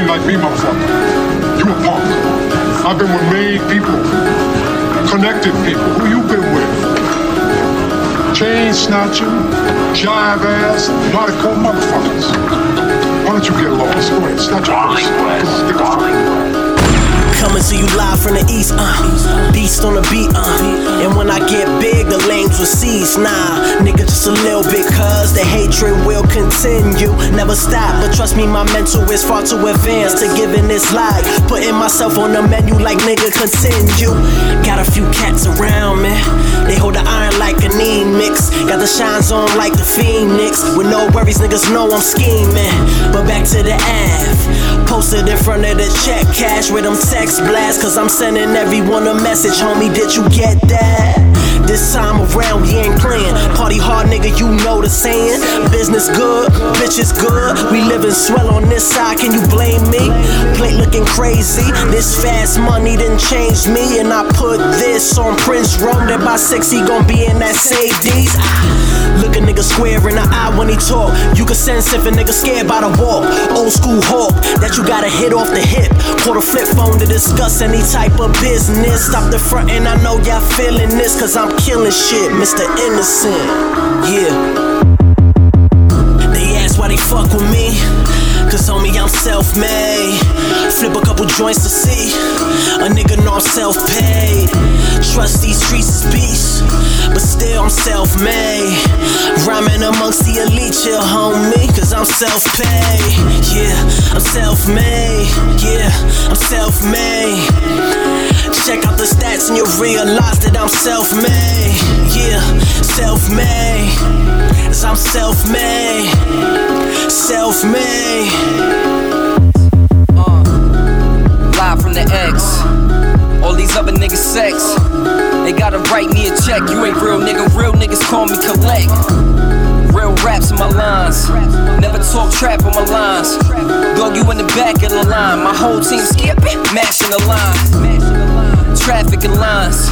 ain't like me, motherfucker. You a punk. I've been with made people, connected people. Who you been with? Chain snatching, jive ass, narco motherfuckers. Why don't you get lost? Go ahead, snatch your Darling West, Get the fuck- West. Coming to you live from the east, uh. Beast on the beat, uh. And when I get big, cease. Nah, nigga, just a little bit, cuz the hatred will continue. Never stop, but trust me, my mental is far too advanced to giving this life. Putting myself on the menu like nigga, continue. Got a few cats around me. They hold the iron like a neem mix. Got the shines on like the phoenix. With no worries, niggas know I'm scheming. But back to the F, Posted in front of the check cash with them text blasts. Cause I'm sending everyone a message, homie. Did you get that? This time around, we ain't playing. Party hard, nigga, you know the saying. Business good, bitches good. We living swell on this side, can you blame me? Plate looking crazy. This fast money didn't change me. And I put this on Prince Rome. That by 6 he gon' be in that Safeties. Look a nigga square in the eye when he talk. You can sense if a nigga scared by the walk. Old school hawk that you gotta hit off the hip. Call a flip phone to discuss any type of business. Stop the front and I know y'all feeling this. Cause I'm killing shit, Mr. Innocent. Yeah. They ask why they fuck with me. Cause homie, I'm self made. Flip a couple joints to see. A nigga know I'm self paid. Trust these streets is beasts. But still, I'm self made. Rhyming amongst the elite, chill, homie. Cause I'm self paid. Yeah, I'm self made. Yeah, I'm self made. Check out the stats and you'll realize that I'm self made. Yeah, self made. Cause I'm self made. Self made. Uh, live from the X. All these other niggas sex. They gotta write me a check. You ain't real nigga. Real niggas call me collect. Real raps in my lines. Never talk trap on my lines. Dog, you in the back of the line. My whole team skipping, mashing the line. Traffic and lines.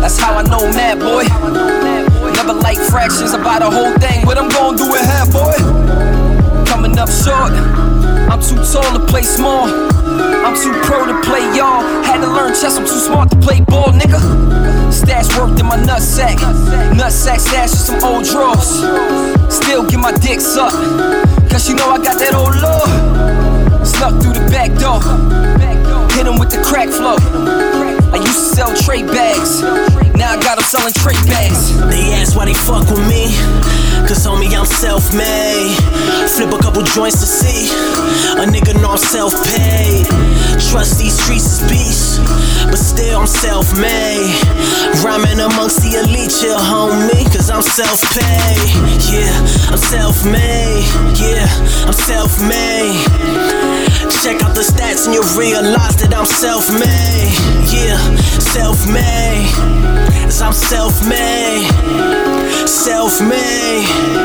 That's how I know mad boy. Never like fractions about the whole thing, but I'm gonna do it half, boy. Up short. I'm too tall to play small. I'm too pro to play y'all. Had to learn chess, I'm too smart to play ball, nigga. Stash worked in my nutsack. Nutsack stash with some old drawers. Still get my dick sucked. Cause you know I got that old love. Snuck through the back door. Hit him with the crack flow. I used to sell tray bags. Now I got them selling tray bags. They ask why they fuck with me. Cause homie, I'm self made. Flip a couple joints to see. A nigga know I'm self paid. Trust these streets is beasts. But still, I'm self made. Rhyming amongst the elite, chill, homie. Cause I'm self paid. Yeah, I'm self made. Yeah, I'm self made. Check out the stats and you'll realize that I'm self made. Yeah, self made. Cause